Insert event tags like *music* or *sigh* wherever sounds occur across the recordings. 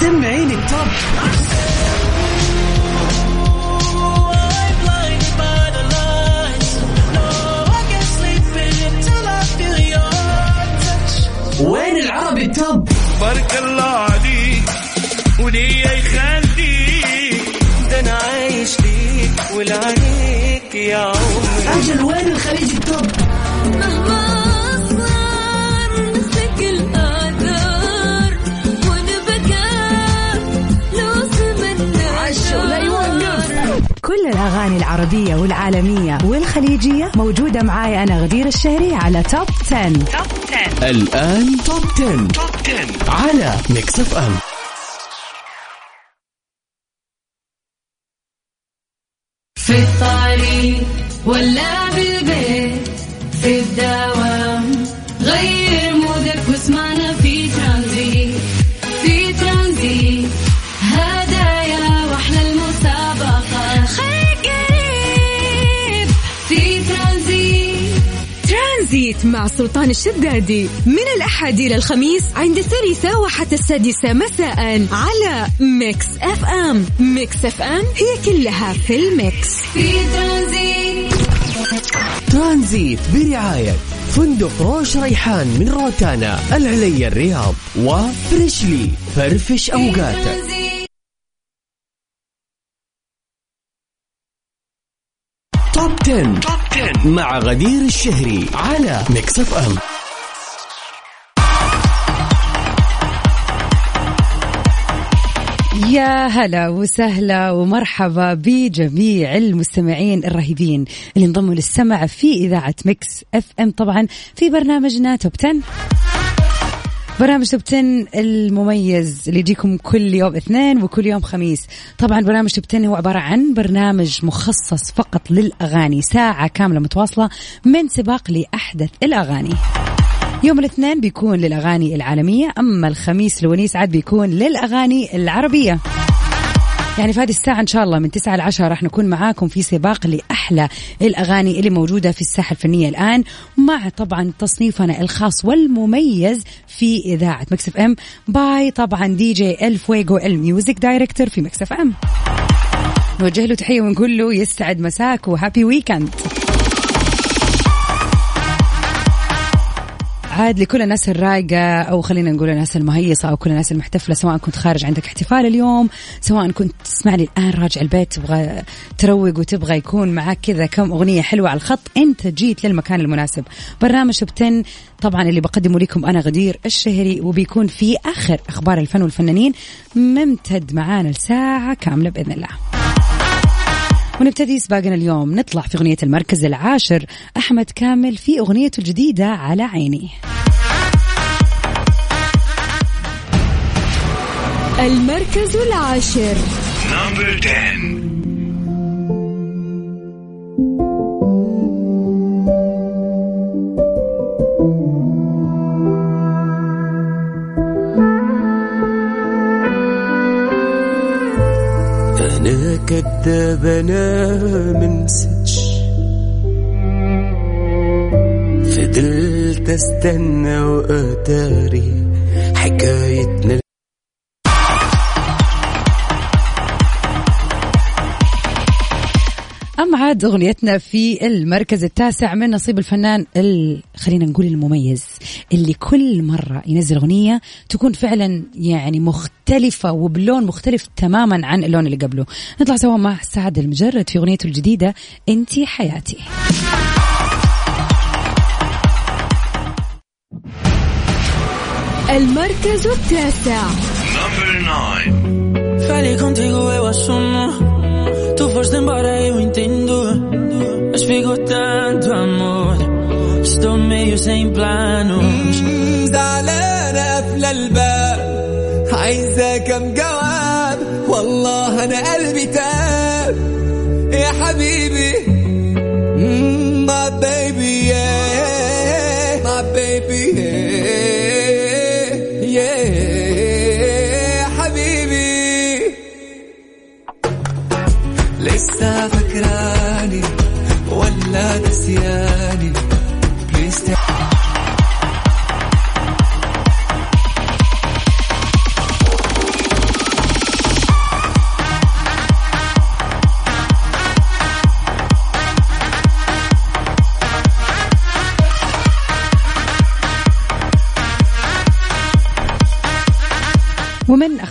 سمعين التوب. وين العربي ال Top؟ بارك الله عليك وليا يخليك ده أنا عايش ليك ولعليك يا عمري. أجل وين الخليجي ال Top؟ كل الأغاني العربية والعالمية والخليجية موجودة معاي أنا غدير الشهري على Top 10. الآن Top 10. على Mix FM في الطريق ولا بالبيت ترانزيت مع سلطان الشدادي من الأحد إلى الخميس عند الثالثة وحتى السادسة مساء على Mix FM. Mix FM هي كلها في ال mix. في Transit. Transit برعاية فندق روش ريحان من روتانا العليا الرياض و Freshly فرفش أوقاتك. Top 10. مع غدير الشهري على Mix FM يا هلا وسهلا ومرحبا بجميع المستمعين الرهيبين اللي انضموا للسمع في إذاعة Mix FM طبعا في برنامجنا Top 10 برنامج Top 10 المميز اللي يجيكم كل يوم اثنين وكل يوم خميس. طبعا برنامج توب 10 هو عبارة عن برنامج مخصص فقط للأغاني ساعة كاملة متواصلة من سباق لأحدث الأغاني. يوم الاثنين بيكون للأغاني العالمية أما الخميس الونيس عاد بيكون للأغاني العربية. يعني في هذه الساعة إن شاء الله من 9 ل 10 راح نكون معاكم في سباق لأحلى الأغاني اللي موجودة في الساحة الفنية الآن مع طبعا تصنيفنا الخاص والمميز في إذاعة مكسف أم by طبعا دي جي الفويجو ال music director في Mix FM. نوجه له تحية ونقول له يسعد مساك و happy weekend عاد لكل الناس الرايقة أو خلينا نقول الناس المهيصة أو كل الناس المحتفلة سواء كنت خارج عندك احتفال اليوم سواء كنت تسمعني الآن راجع البيت تبغى تروق وتبغى يكون معك كذا كم أغنية حلوة على الخط أنت جيت للمكان المناسب. برنامج توب طبعا اللي بقدمه لكم أنا غدير الشهري وبيكون في آخر أخبار الفن والفنانين ممتد معانا لساعة كاملة بإذن الله. ونبتدي سباقنا اليوم. نطلع في أغنية المركز العاشر. أحمد كامل في أغنيته الجديدة على عيني. المركز العاشر. نمبر 10 أنا منسج فضلت استنى وأداري حكايتنا عاد أغنيتنا في المركز التاسع من نصيب الفنان ال... خلينا نقول المميز اللي كل مرة ينزل أغنية تكون فعلا يعني مختلفة وبلون مختلف تماما عن اللون اللي قبله نطلع سوا مع سعد المجرد في أغنيته الجديدة أنتي حياتي المركز التاسع نمبر 9 Falei contigo, eu assumo. Tu foste embora, eu entendo. Ficou tanto amor. Estou meio sem planos. زعلانة قافلة الباب عايزة كم جواب والله أنا قلبي تاب يا حبيبي my baby yeah.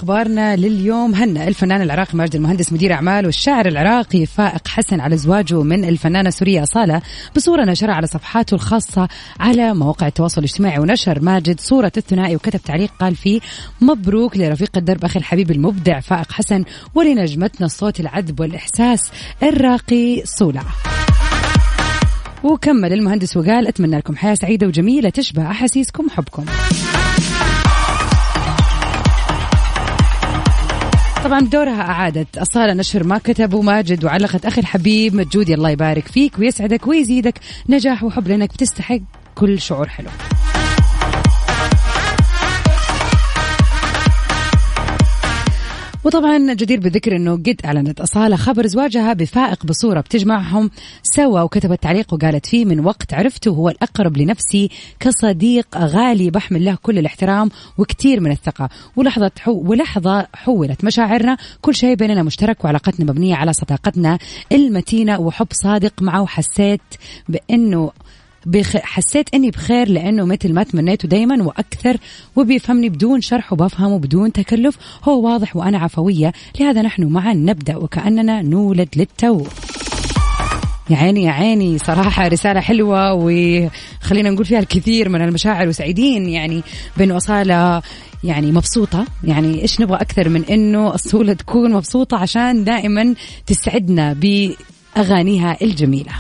أخبارنا لليوم. هنأ الفنان العراقي ماجد المهندس مدير أعمال والشاعر العراقي فائق حسن على زواجه من الفنانة السوريه اصاله بصورة نشرها على صفحاته الخاصة على مواقع التواصل الاجتماعي. ونشر ماجد صورة الثنائي وكتب تعليق قال فيه مبروك لرفيق الدرب أخي الحبيب المبدع فائق حسن ولنجمتنا الصوت العذب والإحساس الراقي صولع وكمل المهندس وقال أتمنى لكم حياة سعيدة وجميلة تشبه أحاسيسكم وحبكم طبعا بدورها أعادت. أصالة نشر ما كتبه ماجد وعلقت أخي الحبيب مجودي الله يبارك فيك ويسعدك ويزيدك. نجاح وحب لأنك بتستحق كل شعور حلو. وطبعا جدير بالذكر إنه قد أعلنت أصالة خبر زواجها بفائق بصورة بتجمعهم سوا وكتبت تعليق وقالت فيه من وقت عرفته هو الأقرب لنفسي كصديق غالي بحمل له كل الاحترام وكثير من الثقة. ولحظة حو ولحظة حولت مشاعرنا. كل شيء بيننا مشترك وعلاقتنا مبنية على صداقتنا المتينة وحب صادق معه. وحسيت بأنه بخ... حسيت إني بخير لأنه مثل ما تمنيته دائما وأكثر وبيفهمني بدون شرح وبفهمه بدون تكلف هو واضح وأنا عفوية. لهذا نحن معا نبدأ وكأننا نولد للتو. يا عيني يا عيني صراحة رسالة حلوة وخلينا نقول فيها الكثير من المشاعر وسعيدين يعني بأنه أصالة يعني مبسوطة. يعني إيش نبغى أكثر من أنه الصولة تكون مبسوطة عشان دائما تسعدنا بأغانيها الجميلة.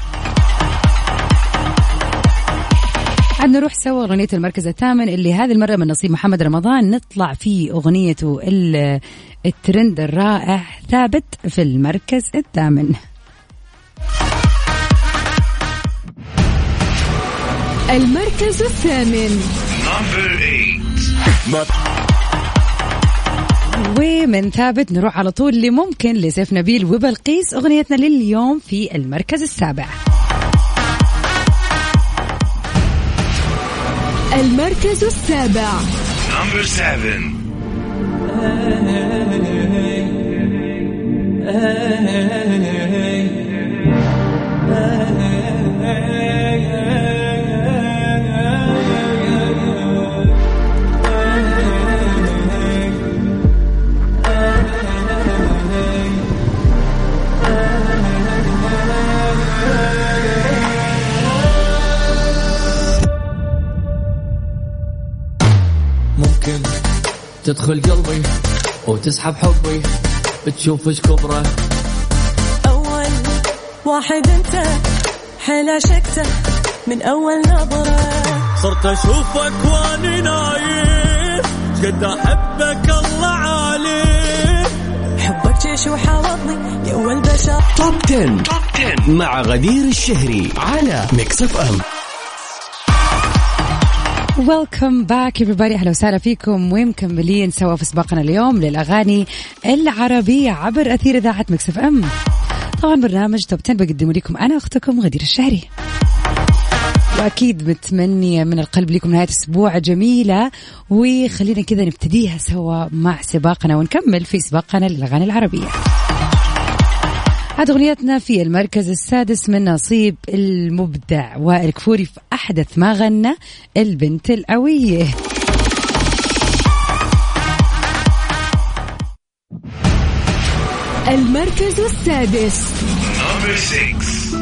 عاد نروح سوا أغنية المركز الثامن اللي هذه المرة من نصيب محمد رمضان. نطلع في أغنيته ال- الترند الرائع ثابت في المركز الثامن. المركز الثامن. ومن ثابت نروح على طول لممكن لسيف نبيل وبلقيس أغنيتنا لليوم في المركز السابع. المركز السابع Number seven. تدخل قلبي وتسحب حبي تشوف إيش كبره. أول واحد أنت حيل عشقته من أول نظرة. صرت أشوفك وأني نايم قد أحبك الله عالي. حبك جيش وحاوطني يا أول بشر. Top 10. Top 10 مع غدير الشهري على Mix FM welcome back everybody. أهلا وسهلا فيكم. ومكملين سوا في سباقنا اليوم للأغاني العربية عبر أثير إذاعة مكس إف إم. طبعا برنامج Top 10 بقدمه لكم أنا اختكم غدير الشهري. وأكيد متمنية من القلب لكم نهاية أسبوع جميلة. وخلينا كذا نبتديها سوا مع سباقنا ونكمل في سباقنا للأغاني العربية. عاد أغنيتنا في المركز السادس من نصيب المبدع وائل كفوري في أحدث ما غنى البنت القوية المركز السادس Number six.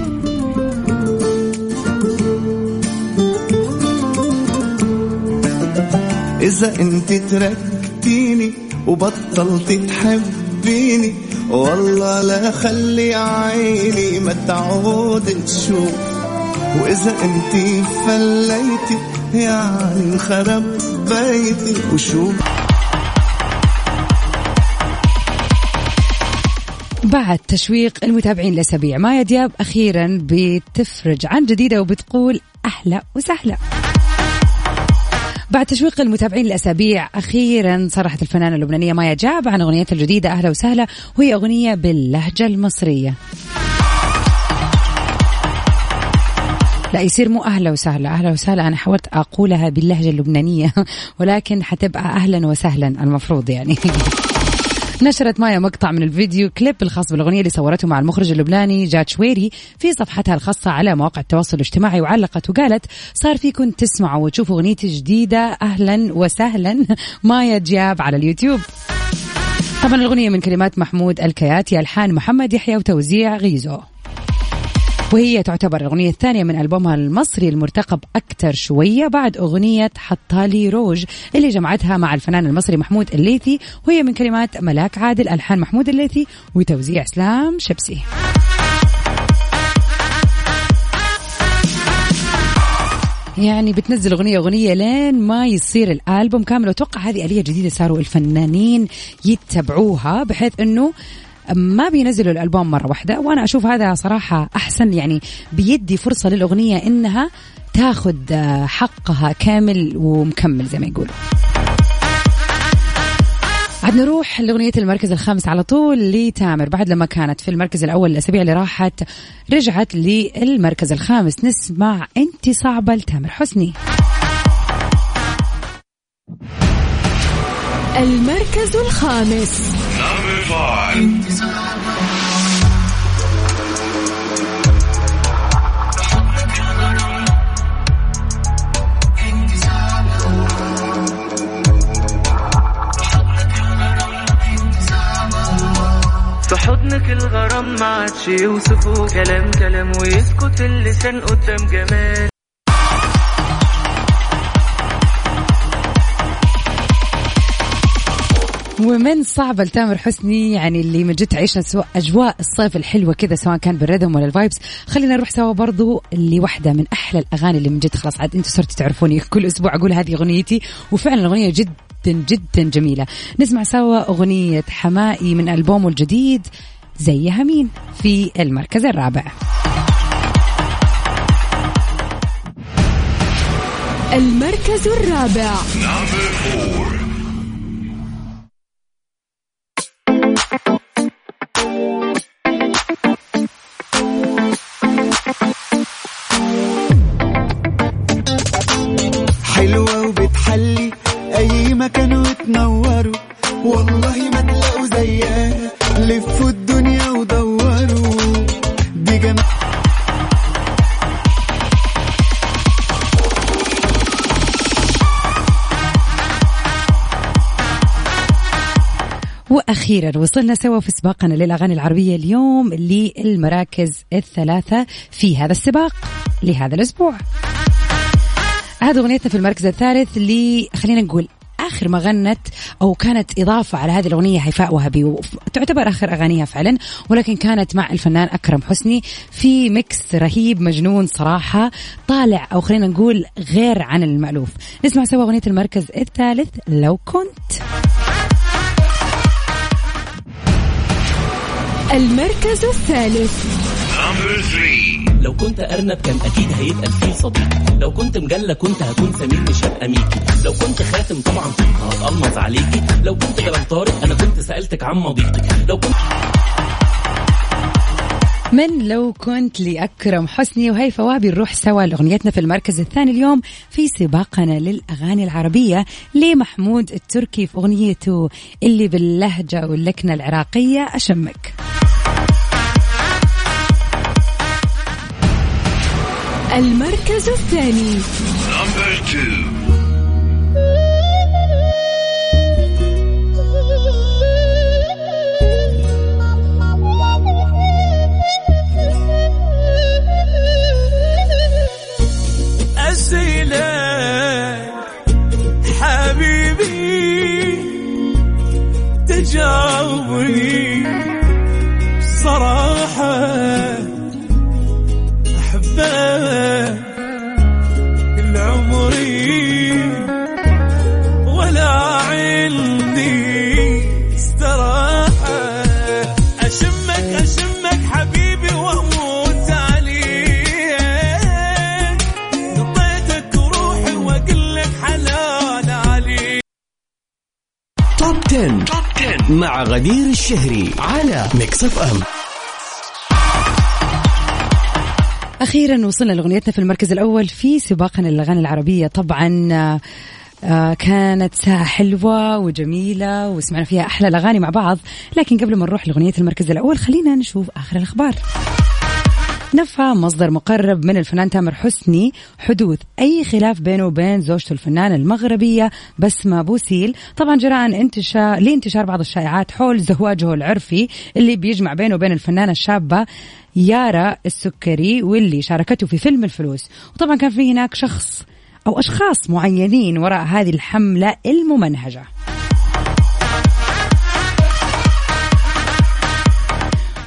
إذا أنت تركتيني وبطلت تحبيني والله لا خلي عيني ما تعود تشوف. وإذا أنت فليتي يعني انخرب بيتي وشو بعد تشويق المتابعين لأسابيع مايا دياب أخيرا بتفرج عن جديدة وبتقول أهلا وسهلا. بعد تشويق المتابعين لأسابيع أخيرا صرحت الفنانة اللبنانية مايا جاب عن اغنيتها الجديدة أهلا وسهلا وهي أغنية باللهجة المصرية. لا يصير مو أهلا وسهلا أهلا وسهلا أنا حاولت أقولها باللهجة اللبنانية *laughs* ولكن حتبقى أهلا وسهلا المفروض يعني. *laughs* نشرت مايا مقطع من الفيديو كليب الخاص بالأغنية اللي صورته مع المخرج اللبناني جاد شويري في صفحتها الخاصة على مواقع التواصل الاجتماعي وعلقت وقالت صار فيكم تسمعوا وتشوفوا أغنيتي جديدة. أهلا وسهلا. *laughs* مايا دياب على اليوتيوب. طبعا الأغنية من كلمات محمود الكياتي ألحان محمد يحيى وتوزيع غيزو. وهي تعتبر الأغنية الثانية من ألبومها المصري المرتقب أكثر شوية بعد أغنية حطالي روج اللي جمعتها مع الفنان المصري محمود الليثي وهي من كلمات ملاك عادل ألحان محمود الليثي وتوزيع إسلام شبسي. يعني بتنزل أغنية أغنية لين ما يصير الألبوم كامل وأتوقع هذه آلية جديدة صاروا الفنانين يتبعوها بحيث إنه ما بينزلوا الألبوم مرة واحدة وأنا أشوف هذا صراحة أحسن يعني بيدي فرصة للأغنية إنها تاخذ حقها كامل ومكمل زي ما يقولوا. عاد نروح لأغنية المركز الخامس على طول لتامر بعد لما كانت في المركز الأول الأسابيع اللي راحت رجعت للمركز الخامس. نسمع أنت صعبة لتامر حسني. المركز الخامس. Five. في حضنك الغرام ما عادش يوصفه كلام كلام ويسكت اللسان قدام جمال ومن صعبة لتامر حسني يعني اللي من جد تعيشنا سواء أجواء الصيف الحلوة كذا سواء كان بالريذم ولا الفايبس. خلينا نروح سوا برضو لوحدة من أحلى الأغاني اللي من جد خلاص عاد أنتم صرتوا تعرفوني كل أسبوع أقول هذه أغنيتي. وفعلا الأغنية جدا جدا جميلة. نسمع سوا أغنية حمائي من ألبومه الجديد زيها مين في المركز الرابع. المركز الرابع. وأخيرا وصلنا سوا في سباقنا للأغاني العربية اليوم للمراكز الثلاثة في هذا السباق لهذا الأسبوع. هذه أغنيتنا في المركز الثالث اللي خلينا نقول آخر ما غنت أو كانت إضافة على هذه الأغنية هيفاء وهبي تعتبر آخر أغانيها فعلا ولكن كانت مع الفنان أكرم حسني في ميكس رهيب مجنون صراحة طالع أو خلينا نقول غير عن المألوف نسمع سوا أغنية المركز الثالث لو كنت المركز الثالث. لو كنت أرنب كان أكيد هيبقى الفيل صديق. لو كنت مجلة كنت هكون سمير مش هبقى ميكي لو كنت خاتم طبعا كنت هتقمص عليكي. لو كنت جبل طارق أنا كنت سألتك عن مضيقك. لو كنت من لو كنت لأكرم حسني وهيفا وهبي نروح سوا لأغنيتنا في المركز الثاني اليوم في سباقنا للأغاني العربية لمحمود التركي في أغنيته اللي باللهجة واللكنة العراقية أشمك. المركز الثاني. مع غدير الشهري على ميكس اف ام أخيرا وصلنا لأغنيتنا في المركز الأول في سباقنا للأغاني العربية. طبعا آه، كانت ساعة حلوة وجميلة وسمعنا فيها أحلى الأغاني مع بعض. لكن قبل ما نروح لأغنية المركز الأول خلينا نشوف آخر الأخبار. نفى مصدر مقرب من الفنان تامر حسني حدوث أي خلاف بينه وبين زوجته الفنانة المغربية بسمة بوسيل طبعا جراء انتشار لانتشار بعض الشائعات حول زواجه العرفي اللي بيجمع بينه وبين الفنانة الشابة يارا السكري واللي شاركته في فيلم الفلوس. وطبعا كان في هناك شخص أو أشخاص معينين وراء هذه الحملة الممنهجة.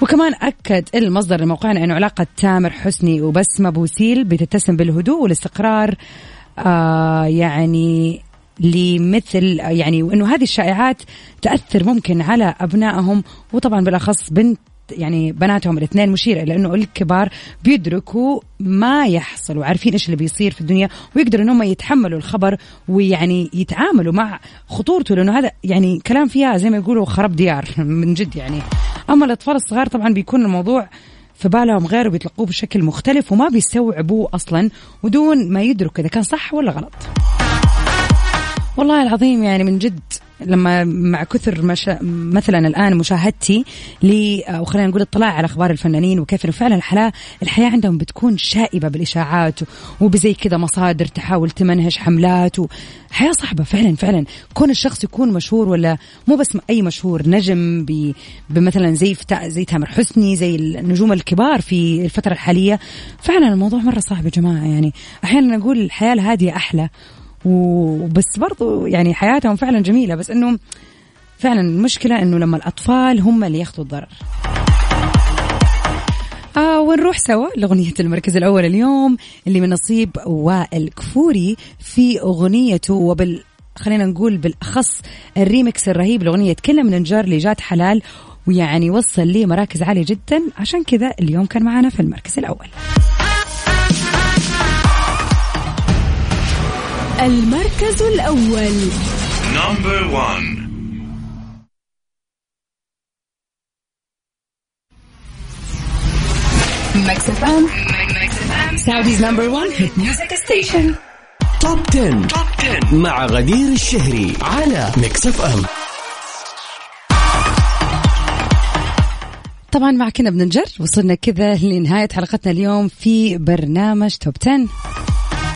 وكمان أكد المصدر لموقعنا أنه علاقة تامر حسني وبسمة بوسيل بتتسم بالهدوء والاستقرار آه يعني لمثل يعني وانه هذه الشائعات تأثر ممكن على أبنائهم وطبعا بالأخص بنت يعني بناتهم الاثنين مشيرة إلى أنه الكبار بيدركوا ما يحصل وعارفين إيش اللي بيصير في الدنيا ويقدروا أنهم يتحملوا الخبر ويعني يتعاملوا مع خطورته لأنه هذا يعني كلام فيها زي ما يقولوا خرب ديار *laughs* من جد يعني. أما الأطفال الصغار طبعا بيكون الموضوع في بالهم غير وبيتلقوه بشكل مختلف وما بيستوعبوه أصلا ودون ما يدركوا إذا كان صح ولا غلط. والله العظيم يعني من جد لما مع كثر مش... مثلا الآن مشاهدتي ل أو خلينا نقول اطلاع على أخبار الفنانين وكيف إنه فعلا الحياة الحياة عندهم بتكون شائبة بالإشاعات وبزي كذا مصادر تحاول تمنهج حملات حياة صعبة فعلا فعلا. كون الشخص يكون مشهور ولا مو بس أي مشهور نجم ب... بمثلا زي فتا... زي تامر حسني زي النجوم الكبار في الفترة الحالية فعلا الموضوع مرة صعب يا جماعة. يعني أحيانا نقول الحياة الهادية أحلى. وبس برضو يعني حياتهم فعلا جميلة بس إنه فعلا المشكلة إنه لما الأطفال هم اللي ياخذوا الضرر. آه ونروح سوا لأغنية المركز الأول اليوم اللي من نصيب وائل كفوري في أغنيته وبال خلينا نقول بالأخص الريمكس الرهيب لأغنية كلم من نجار لجات حلال ويعني وصل لي مراكز عالية جدا. عشان كذا اليوم كان معنا في المركز الأول. المركز الأول. Number one. Mix FM Saudi's number 1 hit music station Top 10. Top 10 مع غدير الشهري على ميكس اف ام طبعا مع كنا بننجر. وصلنا كذا لنهاية حلقتنا اليوم في برنامج توب 10